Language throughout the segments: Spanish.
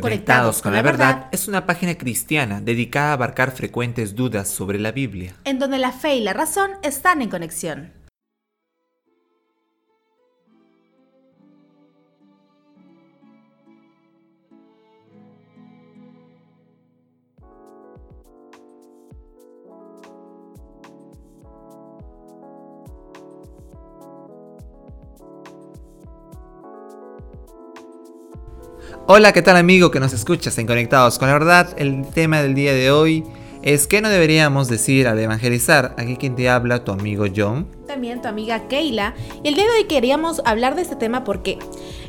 Conectados con la verdad es una página cristiana dedicada a abarcar frecuentes dudas sobre la Biblia. En donde la fe y la razón están en conexión. Hola, ¿qué tal amigo que nos escuchas en Conectados con la Verdad? El tema del día de hoy es ¿qué no deberíamos decir al evangelizar? Aquí quien te habla, tu amigo John. También tu amiga Keila. Y el día de hoy queríamos hablar de este tema porque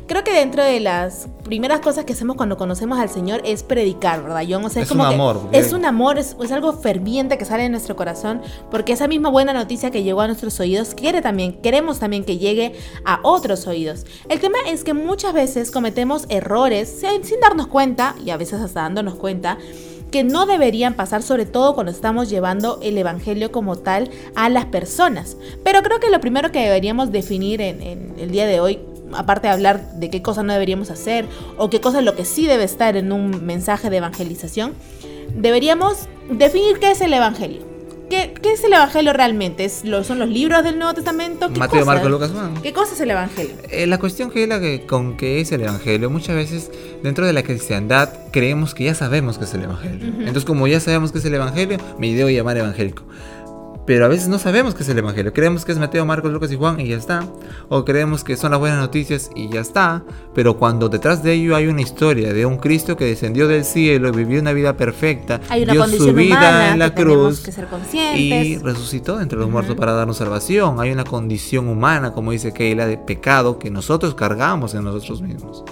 creo que dentro de las primeras cosas que hacemos cuando conocemos al Señor es predicar, ¿verdad, John? es, un amor. Es un amor, es, algo ferviente que sale de nuestro corazón, porque esa misma buena noticia que llegó a nuestros oídos, quiere también, queremos también que llegue a otros oídos. El tema es que muchas veces cometemos errores sin, sin darnos cuenta, y a veces hasta dándonos cuenta, que no deberían pasar, sobre todo cuando estamos llevando el Evangelio como tal a las personas. Pero creo que lo primero que deberíamos definir en, en el día de hoy aparte de hablar de qué cosas no deberíamos hacer o qué cosa es lo que sí debe estar en un mensaje de evangelización, deberíamos definir qué es el Evangelio. ¿Qué, es el Evangelio realmente? ¿Es lo, ¿Son los libros del Nuevo Testamento? ¿Qué Mateo, Marcos, Lucas. ¿Qué cosa es el Evangelio? Eh, la cuestión que es la que, con qué es el Evangelio, muchas veces dentro de la cristiandad creemos que ya sabemos qué es el Evangelio. Entonces, como ya sabemos qué es el Evangelio, me ideo llamar evangélico. Pero a veces no sabemos qué es el Evangelio. Creemos que es Mateo, Marcos, Lucas y Juan y ya está. O creemos que son las buenas noticias y ya está. Pero cuando detrás de ello hay una historia de un Cristo que descendió del cielo y vivió una vida perfecta, hay dio su vida en la cruz y resucitó entre los muertos para darnos salvación. Hay una condición humana, como dice Keila, de pecado que nosotros cargamos en nosotros mismos.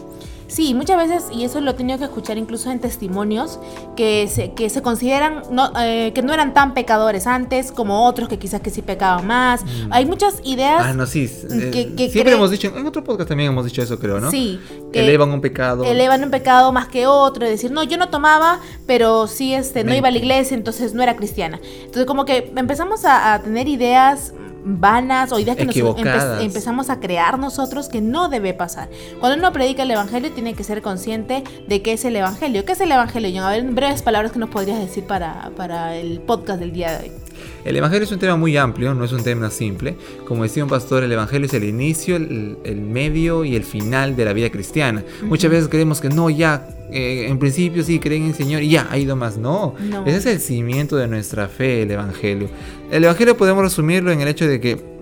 Sí, muchas veces, y eso lo he tenido que escuchar incluso en testimonios, que se, que se consideran no, eh, que no eran tan pecadores antes como otros que quizás que sí pecaban más. Mm. Hay muchas ideas. Ah, no, sí. Que, eh, siempre hemos dicho, en otro podcast también hemos dicho eso, creo, ¿no? Sí. elevan un pecado. Elevan un pecado más que otro. Es decir, no, yo no tomaba, pero sí este, no iba a la iglesia, entonces no era cristiana. Entonces, como que empezamos a, a tener ideas vanas o ideas que nos empezamos a crear nosotros que no debe pasar. Cuando uno predica el Evangelio tiene que ser consciente de qué es el Evangelio. ¿Qué es el Evangelio, A ver, en breves palabras que nos podrías decir para, para el podcast del día de hoy. El Evangelio es un tema muy amplio, no es un tema simple. Como decía un pastor, el Evangelio es el inicio, el, medio y el final de la vida cristiana. Muchas veces creemos que no, ya, eh, en principio sí creen en el Señor y ya, ha ido más. No, ese es el cimiento de nuestra fe, el Evangelio. El Evangelio podemos resumirlo en el hecho de que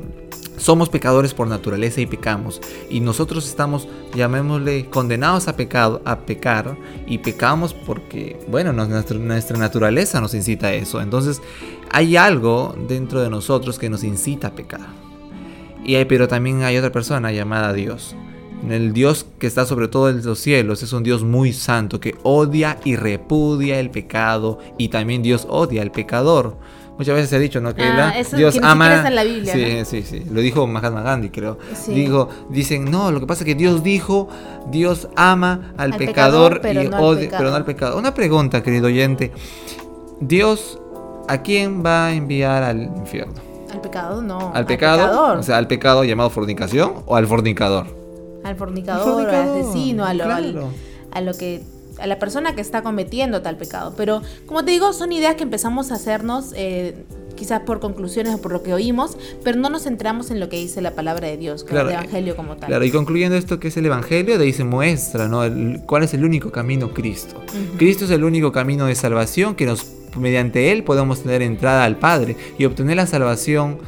somos pecadores por naturaleza y pecamos. Y nosotros estamos, llamémosle, condenados a pecado, a pecar. Y pecamos porque, bueno, nuestra, naturaleza nos incita a eso. Entonces, hay algo dentro de nosotros que nos incita a pecar. Y hay, pero también hay otra persona llamada Dios. El Dios que está sobre todo en los cielos es un Dios muy santo que odia y repudia el pecado y también Dios odia al pecador. Muchas veces se ha dicho, ¿no? Que ah, Dios ama. En la Biblia, sí, sí, sí. Lo dijo Mahatma Gandhi, creo. Dijo, dicen, no, lo que pasa es que Dios dijo, Dios ama al, pecador, pero y odia, pero no al pecado. Una pregunta, querido oyente. Dios ¿a quién va a enviar al infierno? Al pecado, no. ¿Al, pecado? O sea, al pecado llamado fornicación o al fornicador. Al fornicador, al asesino, a lo, a lo que a la persona que está cometiendo tal pecado. Pero como te digo, son ideas que empezamos a hacernos eh, quizás por conclusiones o por lo que oímos, pero no nos centramos en lo que dice la palabra de Dios, que el Evangelio como tal. Claro, y concluyendo esto que es el Evangelio, de ahí se muestra ¿no? cuál es el único camino Cristo. Cristo es el único camino de salvación que nos mediante Él podemos tener entrada al Padre y obtener la salvación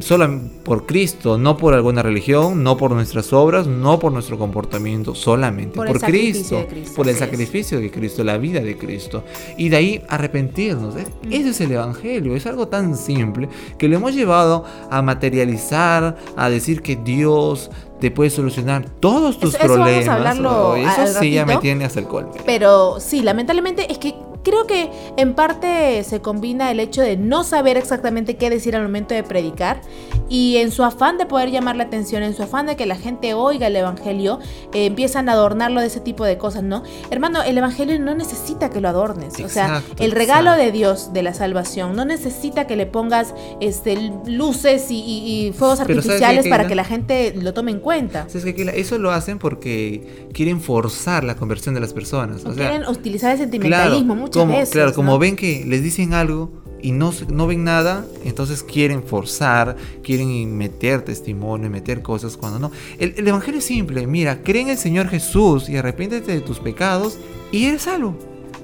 solo por Cristo, no por alguna religión, no por nuestras obras, no por nuestro comportamiento, solamente por, Cristo, por el sacrificio de Cristo, la vida de Cristo. Y de ahí arrepentirnos. ¿eh? Ese es el Evangelio, es algo tan simple que lo hemos llevado a materializar, a decir que Dios te puede solucionar todos tus problemas. Eso, eso sí ya me tiene hasta el Pero sí, lamentablemente es que creo que en parte se combina el hecho de no saber exactamente qué decir al momento de predicar y en su afán de poder llamar la atención, en su afán de que la gente oiga el Evangelio, eh, empiezan a adornarlo de ese tipo de cosas, ¿no? Hermano, el Evangelio no necesita que lo adornes. o sea, el regalo de Dios de la salvación no necesita que le pongas este, luces y, fuegos artificiales para que la gente lo tome en cuenta. eso lo hacen porque quieren forzar la conversión de las personas. O, quieren utilizar el sentimentalismo muchas como, veces. Claro, como ven que les dicen algo y no, no ven nada, entonces quieren forzar, quieren meter testimonio, meter cosas cuando no. El, Evangelio es simple, mira, cree en el Señor Jesús y arrepiéntete de tus pecados y eres salvo.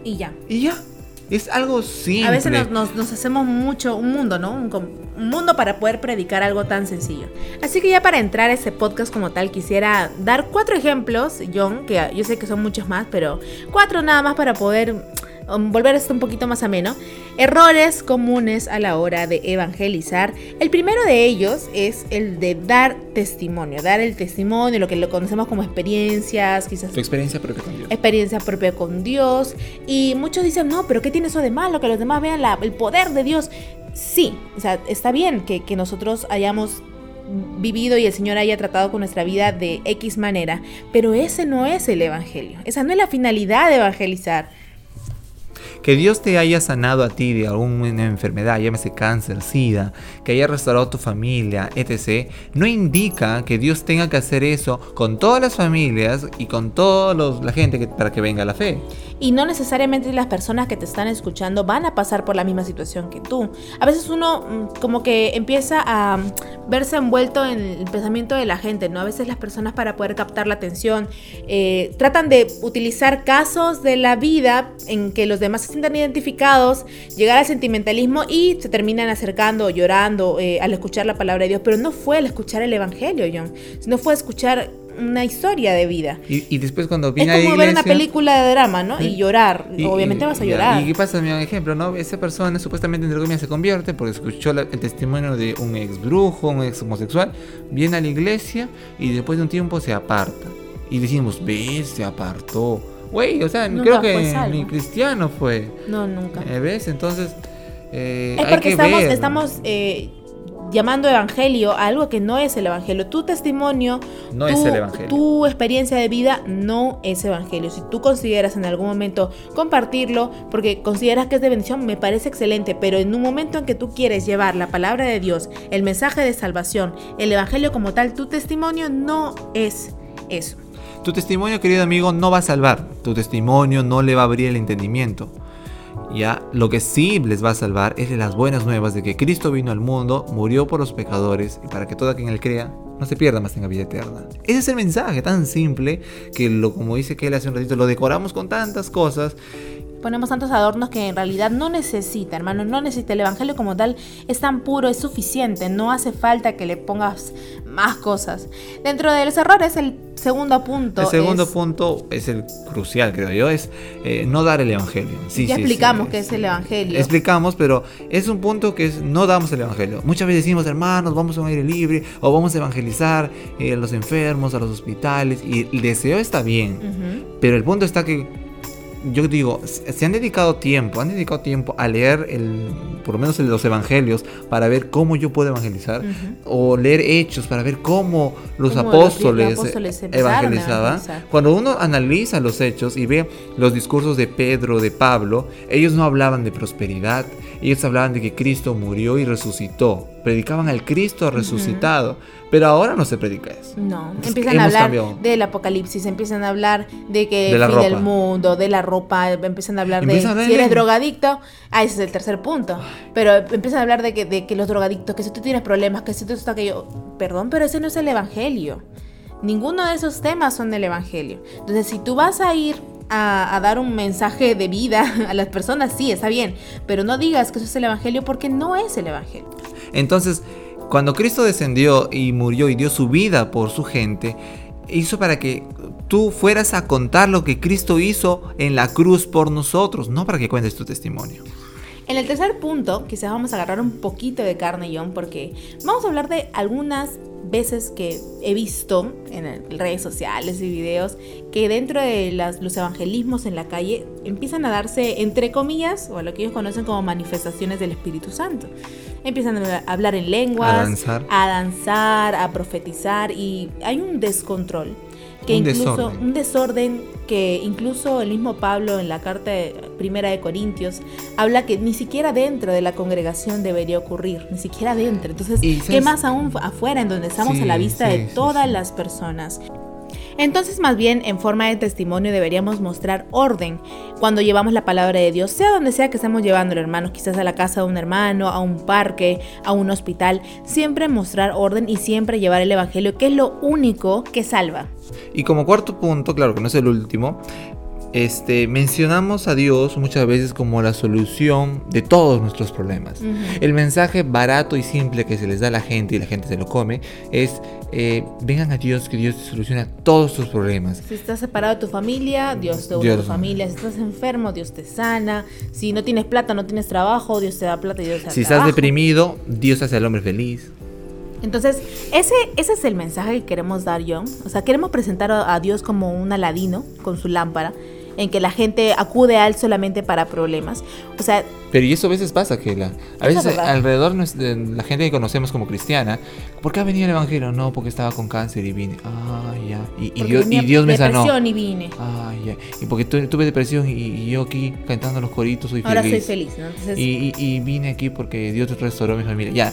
Y ya. Y ya. Es algo simple. A veces nos, hacemos mucho un mundo, ¿no? Un, un, mundo para poder predicar algo tan sencillo. Así que ya para entrar a ese podcast como tal, quisiera dar cuatro ejemplos, John, que yo sé que son muchos más, pero cuatro nada más para poder volver esto un poquito más ameno, errores comunes a la hora de evangelizar. El primero de ellos es el de dar testimonio, dar el testimonio, lo que lo conocemos como experiencias, quizás... Tu experiencia propia con Dios. Experiencia propia con Dios. Y muchos dicen, no, pero ¿qué tiene eso de malo? Que los demás vean el poder de Dios. Sí, o sea, está bien que, que nosotros hayamos vivido y el Señor haya tratado con nuestra vida de X manera, pero ese no es el Evangelio, esa no es la finalidad de evangelizar. Que Dios te haya sanado a ti de alguna enfermedad, llámese cáncer, sida, que haya restaurado tu familia, etc., no indica que Dios tenga que hacer eso con todas las familias y con toda la gente para que venga la fe. Y no necesariamente las personas que te están escuchando van a pasar por la misma situación que tú. A veces uno mm, como que empieza a verse envuelto en el pensamiento de la gente, ¿no? A veces las personas para poder captar la atención eh, tratan de utilizar casos de la vida en que los demás se sientan identificados, llegar al sentimentalismo y se terminan acercando, llorando eh, al escuchar la palabra de Dios. Pero no fue al escuchar el Evangelio, John, sino fue escuchar una historia de vida. Y, después cuando viene Es como ver una película de drama, ¿no? Y llorar. Obviamente vas a llorar. ¿Y qué pasa? Mi ejemplo, ¿no? Esa persona supuestamente, entre comillas, se convierte porque escuchó el testimonio de un ex brujo, un ex homosexual, viene a la iglesia y después de un tiempo se aparta. Y decimos, ves, se apartó. Güey, o sea, creo que ni cristiano fue. No, nunca. Eh, ¿Ves? Entonces. Eh, es porque estamos, estamos eh, llamando evangelio a algo que no es el evangelio. Tu testimonio, no tu, es el evangelio. tu experiencia de vida no es evangelio. Si tú consideras en algún momento compartirlo porque consideras que es de bendición, me parece excelente, pero en un momento en que tú quieres llevar la palabra de Dios, el mensaje de salvación, el evangelio como tal, tu testimonio no es eso. Tu testimonio, querido amigo, no va a salvar. Tu testimonio no le va a abrir el entendimiento. Ya, lo que sí les va a salvar es las buenas nuevas de que Cristo vino al mundo, murió por los pecadores y para que todo quien él crea no se pierda más tenga vida eterna. Ese es el mensaje tan simple que lo como dice que él hace un ratito lo decoramos con tantas cosas ponemos tantos adornos que en realidad no necesita, hermano, no necesita. El Evangelio como tal es tan puro, es suficiente, no hace falta que le pongas más cosas. Dentro de los errores, el segundo punto. El segundo punto es el crucial, creo yo, es eh, no dar el Evangelio. Sí, ya explicamos qué es el Evangelio. Explicamos, pero es un punto que es no damos el Evangelio. Muchas veces decimos, hermanos, vamos a un aire libre o vamos a evangelizar eh, a los enfermos, a los hospitales, y el deseo está bien, pero el punto está que yo digo, se han dedicado tiempo, han dedicado tiempo a leer el, por lo menos los evangelios para ver cómo yo puedo evangelizar, o leer hechos para ver cómo los apóstoles, evangelizaban. Cuando uno analiza los hechos y ve los discursos de Pedro, de Pablo, ellos no hablaban de prosperidad, ellos hablaban de que Cristo murió y resucitó, predicaban al Cristo resucitado. Pero ahora no se predica eso. No, empiezan a hablar del apocalipsis, empiezan a hablar de que el fin del mundo, de la ropa, empiezan a hablar de si eres drogadicto, ah, ese es el tercer punto. Pero empiezan a hablar de que, de que los drogadictos, que si tú tienes problemas, que si tú estás aquello, perdón, pero ese no es el evangelio. Ninguno de esos temas son del evangelio. Entonces, si tú vas a ir a, a, dar un mensaje de vida a las personas, sí, está bien, pero no digas que eso es el Evangelio porque no es el Evangelio. Entonces, cuando Cristo descendió y murió y dio su vida por su gente, hizo para que tú fueras a contar lo que Cristo hizo en la cruz por nosotros, no para que cuentes tu testimonio. En el tercer punto, quizás vamos a agarrar un poquito de carne, John, porque vamos a hablar de algunas veces que he visto en redes sociales y videos que dentro de los evangelismos en la calle empiezan a darse, entre comillas, o lo que ellos conocen como manifestaciones del Espíritu Santo. Empiezan a hablar en lenguas, A danzar. a, danzar, a profetizar y hay un descontrol. Que Un incluso, desorden. un desorden que incluso el mismo Pablo en la carta de- primera de Corintios habla que ni siquiera dentro de la congregación debería ocurrir, ni siquiera dentro. Entonces, ¿qué más aún afuera en donde estamos Sí, a la vista sí, de todas sí. las personas? Entonces, más bien, en forma de testimonio deberíamos mostrar orden cuando llevamos la palabra de Dios, sea donde sea que estemos llevándolo, hermanos, quizás a la casa de un hermano, a un parque, a un hospital, siempre mostrar orden y siempre llevar el Evangelio, que es lo único que salva. Y como cuarto punto, claro que no es el último, este, mencionamos a Dios muchas veces como la solución de todos nuestros problemas. El mensaje barato y simple que se les da a la gente y la gente se lo come es eh, vengan a Dios que Dios te soluciona todos tus problemas. Si estás separado de tu familia, Dios te une tu familia. Si estás enfermo, Dios te sana. Si no tienes plata, no tienes trabajo, Dios te da plata y Dios te da Si estás deprimido, Dios hace al hombre feliz. Entonces, ese, ese es el mensaje que queremos dar, John. O sea, queremos presentar a Dios como un aladino con su lámpara, en que la gente acude a Él solamente para problemas. O sea, Pero y eso a veces pasa, que la, a veces alrededor de la gente que conocemos como cristiana, ¿por qué ha venido el evangelio? No, porque estaba con cáncer y vine. Ah, ya. Y, y Dios, y Dios me sanó. depresión y vine. Ah, ya. Y porque tu- tuve depresión y, y yo aquí cantando los coritos soy Ahora soy feliz. feliz, ¿no? Entonces, Y, y- y vine aquí porque Dios restauró mi familia. Ya.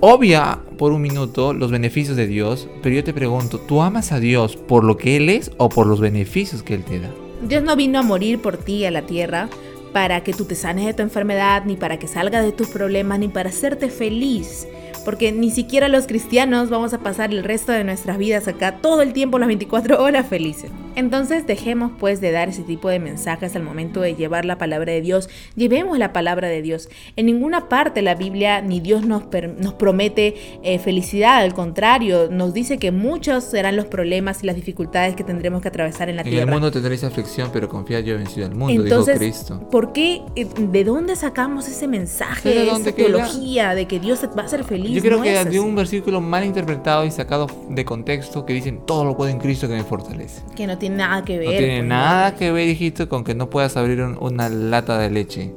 Obvia por un minuto los beneficios de Dios, pero yo te pregunto, ¿tú amas a Dios por lo que Él es o por los beneficios que Él te da? Dios no vino a morir por ti a la tierra para que tú te sanes de tu enfermedad, ni para que salgas de tus problemas, ni para hacerte feliz. Porque ni siquiera los cristianos vamos a pasar el resto de nuestras vidas acá todo el tiempo, las 24 horas felices. Entonces dejemos pues de dar ese tipo de mensajes al momento de llevar la palabra de Dios. Llevemos la palabra de Dios. En ninguna parte la Biblia ni Dios nos, nos promete eh, felicidad, al contrario, nos dice que muchos serán los problemas y las dificultades que tendremos que atravesar en la En tierra. el mundo tendréis aflicción, pero confía yo he vencido al mundo, Entonces, dijo Cristo. ¿por qué? eh, ¿De dónde sacamos ese mensaje, ¿De esa teología de que Dios va a ser feliz? Yo creo No que es de un versículo mal interpretado y sacado de contexto que dicen todo lo puedo en Cristo que me fortalece. Que no tiene nada que ver. No tiene pues, nada que ver, hijito, con que no puedas abrir un- una lata de leche.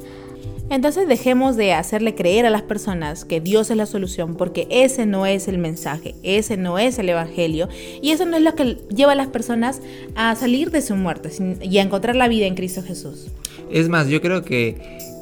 Entonces dejemos de hacerle creer a las personas que Dios es la solución, porque ese no es el mensaje, ese no es el Evangelio, y eso no es lo que lleva a las personas a salir de su muerte y a encontrar la vida en Cristo Jesús. Es más, yo creo que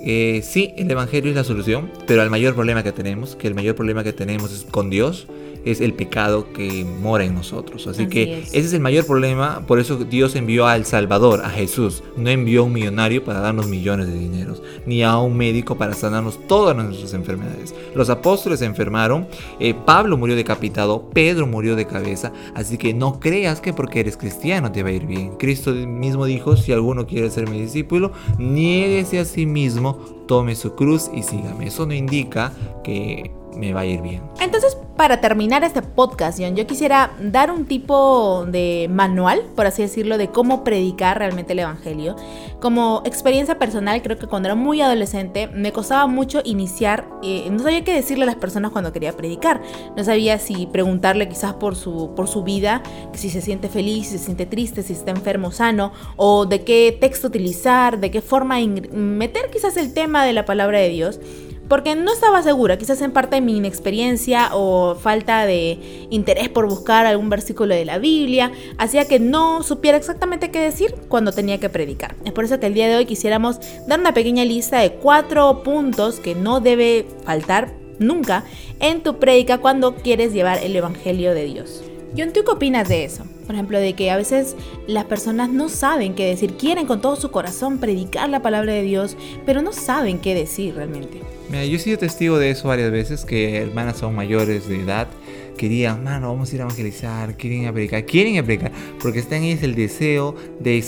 eh, sí, el Evangelio es la solución, pero el mayor problema que tenemos, que el mayor problema que tenemos es con Dios, es el pecado que mora en nosotros. Así, Así que es. ese es el mayor problema, por eso Dios envió al Salvador, a Jesús. No envió a un millonario para darnos millones de dineros, ni a un médico para sanarnos todas nuestras enfermedades. Los apóstoles se enfermaron, eh, Pablo murió decapitado, Pedro murió de cabeza, así que no creas que porque eres cristiano te va a ir bien. Cristo mismo dijo, si alguno quiere ser mi discípulo, niéguese a sí mismo, tome su cruz y sígame. Eso no indica que me va a ir bien. Entonces, para terminar este podcast, yo quisiera dar un tipo de manual, por así decirlo, de cómo predicar realmente el Evangelio. Como experiencia personal, creo que cuando era muy adolescente me costaba mucho iniciar, eh, no sabía qué decirle a las personas cuando quería predicar. No sabía si preguntarle quizás por su, por su vida, si se siente feliz, si se siente triste, si está enfermo sano, o de qué texto utilizar, de qué forma meter quizás el tema de la palabra de Dios. Porque no estaba segura, quizás en parte de mi inexperiencia o falta de interés por buscar algún versículo de la Biblia, hacía que no supiera exactamente qué decir cuando tenía que predicar. Es por eso que el día de hoy quisiéramos dar una pequeña lista de cuatro puntos que no debe faltar nunca en tu prédica cuando quieres llevar el Evangelio de Dios. John, ¿tú qué opinas de eso? Por ejemplo, de que a veces las personas no saben qué decir, quieren con todo su corazón predicar la palabra de Dios, pero no saben qué decir realmente. Mira, yo he sido testigo de eso varias veces, que hermanas aún mayores de edad querían, mano, vamos a ir a evangelizar, quieren ir a predicar, quieren ir a predicar, porque está en ellos el deseo de,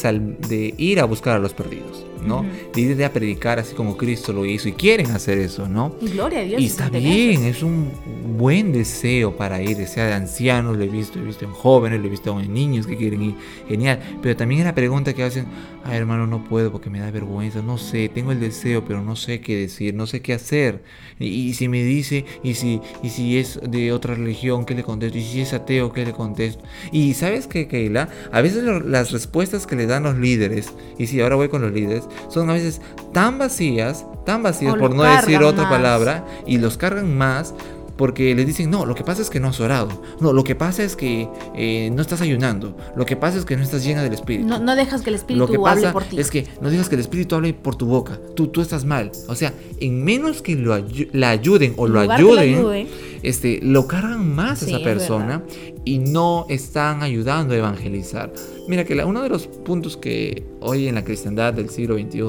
de ir a buscar a los perdidos. ¿No? De ir a predicar así como Cristo lo hizo y quieren hacer eso, ¿no? Y gloria a Dios. Y está bien, es un buen deseo para ir, sea de ancianos, lo he visto, he visto en jóvenes, lo he visto en niños que quieren ir, genial. Pero también es la pregunta que hacen, ay hermano, no puedo porque me da vergüenza, no sé, tengo el deseo, pero no sé qué decir, no sé qué hacer. Y, si me dice, y si, y si es de otra religión, ¿qué le contesto? Y si es ateo, ¿qué le contesto? Y sabes qué, Keila, a veces las respuestas que le dan los líderes, y si ahora voy con los líderes, son a veces tan vacías, tan vacías por no decir otra palabra, y los cargan más porque les dicen, no, lo que pasa es que no has orado, no, lo que pasa es que eh, no estás ayunando, lo que pasa es que no estás llena del Espíritu. No, dejas que el Espíritu lo que pasa hable por ti. Es que no dejas que el Espíritu hable por tu boca, tú, tú estás mal. O sea, en menos que lo la ayuden o lo ayuden, este, lo cargan más a esa persona y no están ayudando a evangelizar. Mira que uno de los puntos que hoy en la cristiandad del siglo XXI,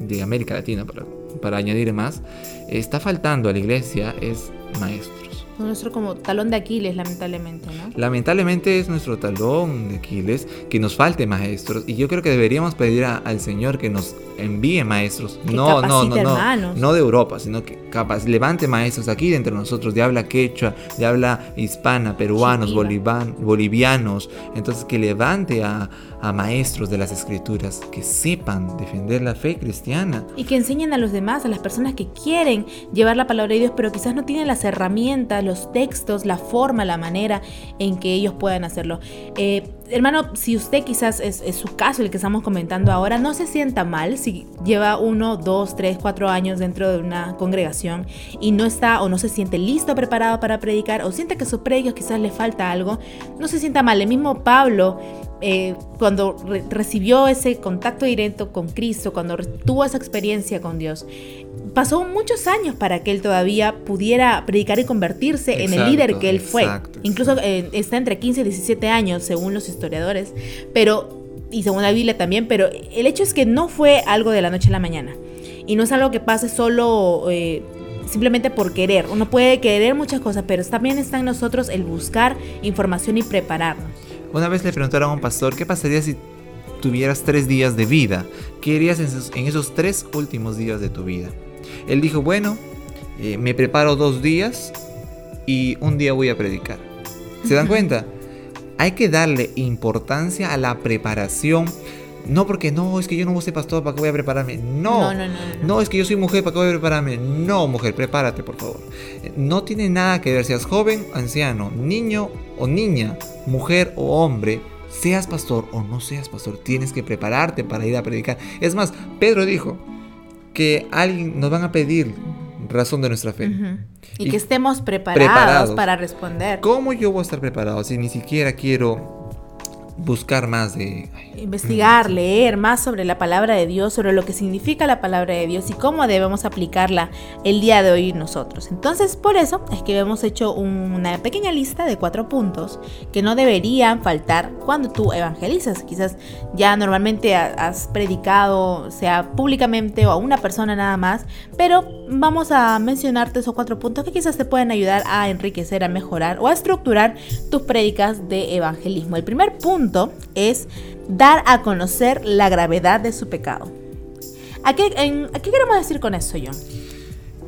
de América Latina, para, para añadir más, está faltando a la iglesia es maestro nuestro como talón de Aquiles, lamentablemente, ¿no? Lamentablemente es nuestro talón de Aquiles que nos falte maestros y yo creo que deberíamos pedir al Señor que nos envíe maestros, no, no, no, no, no de Europa, sino que capaz levante maestros aquí de entre nosotros de habla quechua, de habla hispana, peruanos, bolivianos, entonces que levante a, a maestros de las escrituras que sepan defender la fe cristiana y que enseñen a los demás, a las personas que quieren llevar la palabra de Dios, pero quizás no tienen las herramientas, los textos, la forma, la manera en que ellos puedan hacerlo. Eh, hermano, si usted quizás es, su caso el que estamos comentando ahora, no se sienta mal si lleva uno, dos, tres, cuatro años dentro de una congregación y no está o no se siente listo, preparado para predicar o siente que sus predicos quizás le falta algo, no se sienta mal. El mismo Pablo eh, cuando recibió ese contacto directo con Cristo, cuando tuvo esa experiencia con Dios, pasó muchos años para que él todavía pudiera predicar y convertirse en el líder que él fue. Incluso eh, está entre 15 y 17 años, según los historiadores, pero y según la Biblia también, pero el hecho es que no fue algo de la noche a la mañana. Y no es algo que pase solo eh, simplemente por querer. Uno puede querer muchas cosas, pero también está en nosotros el buscar información y prepararnos. Una vez le preguntaron a un pastor, ¿qué pasaría si tuvieras tres días de vida? ¿Qué harías en esos, tres últimos días de tu vida? Él dijo, bueno, eh, me preparo dos días y un día voy a predicar. ¿Se dan cuenta? Hay que darle importancia a la preparación. No porque no, es que yo no voy a ser pastor, ¿para qué voy a prepararme? No. No, no, no, no. es que yo soy mujer, ¿para qué voy a prepararme? No, mujer, prepárate, por favor. No tiene nada que ver, seas joven, anciano, niño o niña, mujer o hombre, seas pastor o no seas pastor, tienes que prepararte para ir a predicar. Es más, Pedro dijo que alguien nos van a pedir razón de nuestra fe. y, que estemos preparados, para responder. ¿Cómo yo voy a estar preparado si ni siquiera quiero buscar más de... Investigar, leer más sobre la palabra de Dios, sobre lo que significa la palabra de Dios y cómo debemos aplicarla el día de hoy nosotros. Entonces, por eso es que hemos hecho una pequeña lista de cuatro puntos que no deberían faltar cuando tú evangelizas. Quizás ya normalmente has predicado, sea públicamente o a una persona nada más, pero vamos a mencionarte esos cuatro puntos que quizás te pueden ayudar a enriquecer, a mejorar o a estructurar tus prédicas de evangelismo. El primer punto es dar a conocer la gravedad de su pecado. ¿A qué, queremos decir con eso, John?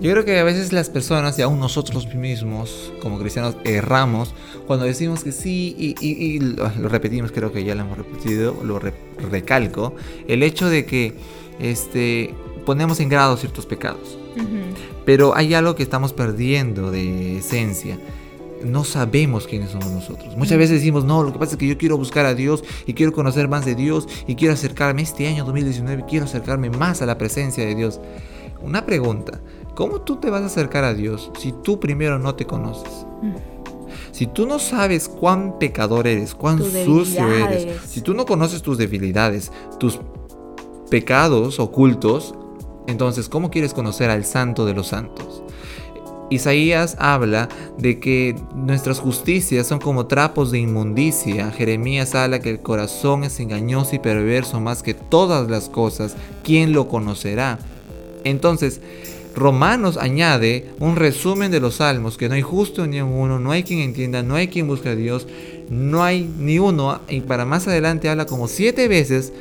Yo creo que a veces las personas y aún nosotros mismos como cristianos erramos cuando decimos que sí y, lo, repetimos, creo que ya lo hemos repetido, lo recalco, el hecho de que este, ponemos en grado ciertos pecados. Pero hay algo que estamos perdiendo de esencia no sabemos quiénes somos nosotros. Muchas veces decimos, no, lo que pasa es que yo quiero buscar a Dios y quiero conocer más de Dios y quiero acercarme este año 2019, quiero acercarme más a la presencia de Dios. Una pregunta, ¿cómo tú te vas a acercar a Dios si tú primero no te conoces? Mm. Si tú no sabes cuán pecador eres, cuán sucio eres, si tú no conoces tus debilidades, tus pecados ocultos, entonces ¿cómo quieres conocer al santo de los santos? Isaías habla de que nuestras justicias son como trapos de inmundicia. Jeremías habla que el corazón es engañoso y perverso más que todas las cosas. ¿Quién lo conocerá? Entonces, Romanos añade un resumen de los salmos, que no hay justo ni uno, no hay quien entienda, no hay quien busque a Dios, no hay ni uno, y para más adelante habla como siete veces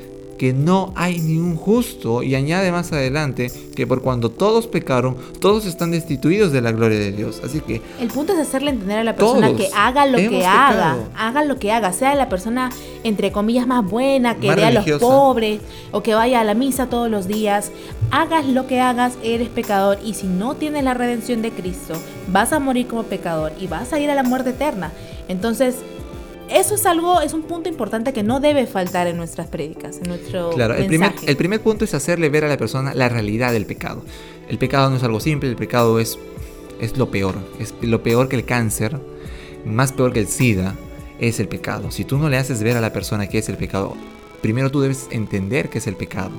que no hay ni un justo y añade más adelante que por cuando todos pecaron, todos están destituidos de la gloria de Dios. Así que el punto es hacerle entender a la persona que haga lo que haga, haga lo que haga, sea la persona entre comillas más buena, que dé a los pobres o que vaya a la misa todos los días, hagas lo que hagas, eres pecador y si no tienes la redención de Cristo, vas a morir como pecador y vas a ir a la muerte eterna. Entonces, eso es algo, es un punto importante que no debe faltar en nuestras prédicas, en nuestro Claro, el primer, el primer punto es hacerle ver a la persona la realidad del pecado. El pecado no es algo simple, el pecado es, es lo peor, es lo peor que el cáncer, más peor que el SIDA, es el pecado. Si tú no le haces ver a la persona qué es el pecado, primero tú debes entender qué es el pecado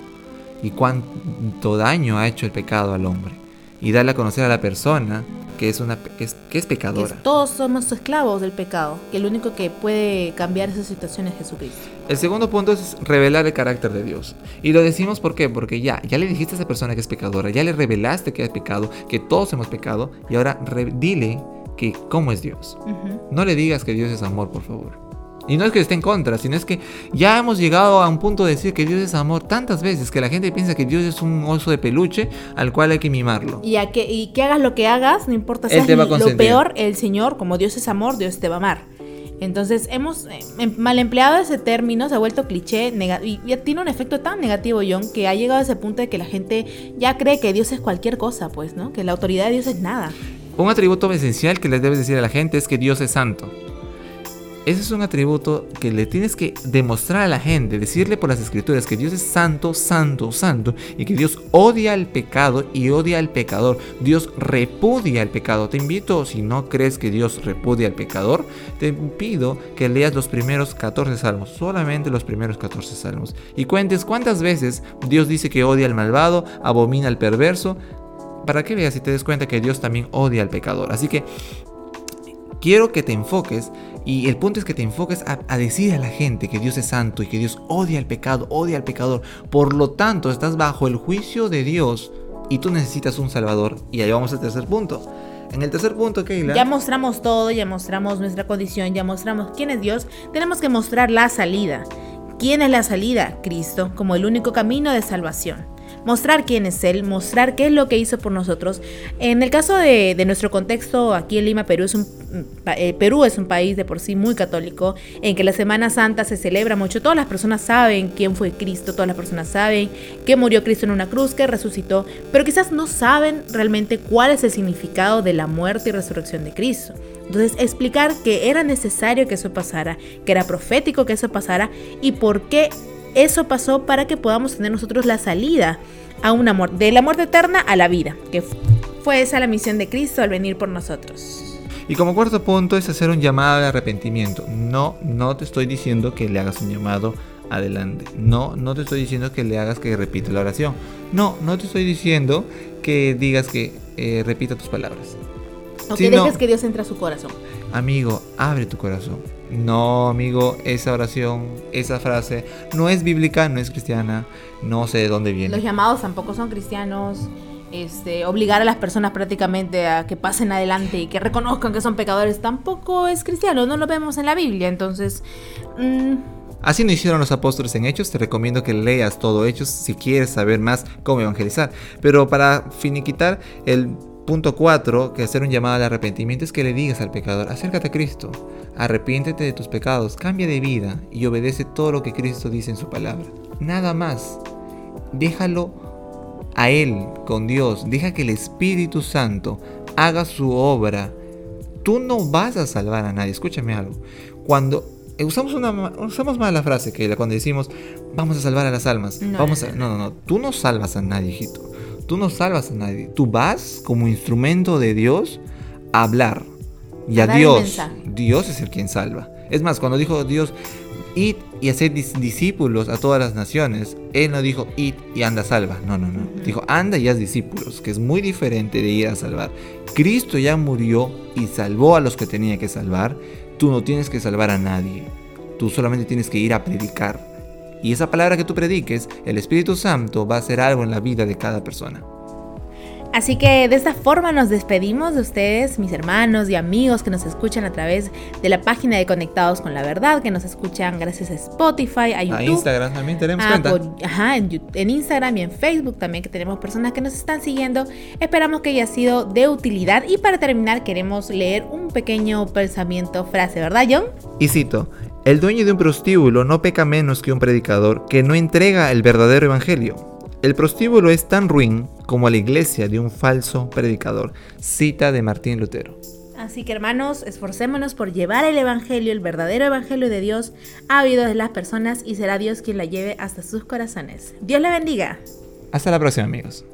y cuánto daño ha hecho el pecado al hombre y darle a conocer a la persona que es, una, que es, pecadora. todos somos esclavos del pecado, que el único que puede cambiar esa situación es Jesucristo. El segundo punto es revelar el carácter de Dios. Y lo decimos ¿por qué? porque ya, ya le dijiste a esa persona que es pecadora, ya le revelaste que es pecado, que todos hemos pecado, y ahora dile que cómo es Dios. No le digas que Dios es amor, por favor. Y no es que esté en contra, sino es que ya hemos llegado a un punto de decir que Dios es amor tantas veces que la gente piensa que Dios es un oso de peluche al cual hay que mimarlo. Y, que, y que hagas lo que hagas, no importa si lo peor, el Señor, como Dios es amor, Dios te va a amar. Entonces hemos eh, em, mal empleado ese término, se ha vuelto cliché y ya tiene un efecto tan negativo, John, que ha llegado a ese punto de que la gente ya cree que Dios es cualquier cosa, pues, ¿no? Que la autoridad de Dios es nada. Un atributo esencial que les debes decir a la gente es que Dios es santo. Ese es un atributo que le tienes que demostrar a la gente, decirle por las escrituras que Dios es santo, santo, santo, y que Dios odia al pecado y odia al pecador. Dios repudia al pecado. Te invito, si no crees que Dios repudia al pecador, te pido que leas los primeros 14 salmos, solamente los primeros 14 salmos, y cuentes cuántas veces Dios dice que odia al malvado, abomina al perverso, para que veas y te des cuenta que Dios también odia al pecador. Así que quiero que te enfoques y el punto es que te enfoques a, decir a la gente que Dios es santo y que Dios odia al pecado, odia al pecador. Por lo tanto, estás bajo el juicio de Dios y tú necesitas un Salvador. Y ahí vamos al tercer punto. En el tercer punto, Keila. Ya mostramos todo, ya mostramos nuestra condición, ya mostramos quién es Dios. Tenemos que mostrar la salida. ¿Quién es la salida? Cristo, como el único camino de salvación mostrar quién es Él, mostrar qué es lo que hizo por nosotros. En el caso de, nuestro contexto, aquí en Lima, Perú es, un, eh, Perú es un país de por sí muy católico, en que la Semana Santa se celebra mucho. Todas las personas saben quién fue Cristo, todas las personas saben que murió Cristo en una cruz, que resucitó, pero quizás no saben realmente cuál es el significado de la muerte y resurrección de Cristo. Entonces, explicar que era necesario que eso pasara, que era profético que eso pasara y por qué eso pasó para que podamos tener nosotros la salida a una muerte, de la muerte eterna a la vida, que fue esa la misión de Cristo al venir por nosotros. Y como cuarto punto es hacer un llamado de arrepentimiento. No, no te estoy diciendo que le hagas un llamado adelante. No, no te estoy diciendo que le hagas que repita la oración. No, no te estoy diciendo que digas que eh, repita tus palabras. O que dejes que Dios entre a su corazón. Amigo, abre tu corazón. No, amigo, esa oración, esa frase no es bíblica, no es cristiana, no sé de dónde viene. Los llamados tampoco son cristianos. Este, obligar a las personas prácticamente a que pasen adelante y que reconozcan que son pecadores tampoco es cristiano, no lo vemos en la Biblia, entonces... Mm, Así no hicieron los apóstoles en Hechos, te recomiendo que leas todo Hechos si quieres saber más cómo evangelizar. Pero para finiquitar el Punto 4, que hacer un llamado al arrepentimiento es que le digas al pecador, acércate a Cristo, arrepiéntete de tus pecados, cambia de vida y obedece todo lo que Cristo dice en su palabra. Nada más. Déjalo a Él, con Dios, deja que el Espíritu Santo haga su obra. Tú no vas a salvar a nadie, escúchame algo. Cuando usamos una usamos mal la frase que cuando decimos vamos a salvar a las almas, vamos a, no, no, no, tú no salvas a nadie, hijito tú no salvas a nadie. Tú vas como instrumento de Dios a hablar. Y a, Dios, Dios es el quien salva. Es más, cuando dijo Dios, id y hacer discípulos a todas las naciones, Él no dijo id y anda salva. No, no, no. Dijo anda y haz discípulos, que es muy diferente de ir a salvar. Cristo ya murió y salvó a los que tenía que salvar. Tú no tienes que salvar a nadie. Tú solamente tienes que ir a predicar y esa palabra que tú prediques, el Espíritu Santo va a hacer algo en la vida de cada persona. Así que de esta forma nos despedimos de ustedes, mis hermanos y amigos que nos escuchan a través de la página de Conectados con la Verdad, que nos escuchan gracias a Spotify, a YouTube. A Instagram también tenemos ah, cuenta. ajá, en, en, Instagram y en Facebook también que tenemos personas que nos están siguiendo. Esperamos que haya sido de utilidad y para terminar queremos leer un pequeño pensamiento, frase, ¿verdad John? Y cito, el dueño de un prostíbulo no peca menos que un predicador que no entrega el verdadero evangelio. El prostíbulo es tan ruin como la iglesia de un falso predicador. Cita de Martín Lutero. Así que hermanos, esforcémonos por llevar el Evangelio, el verdadero Evangelio de Dios, a oídos de las personas y será Dios quien la lleve hasta sus corazones. Dios le bendiga. Hasta la próxima amigos.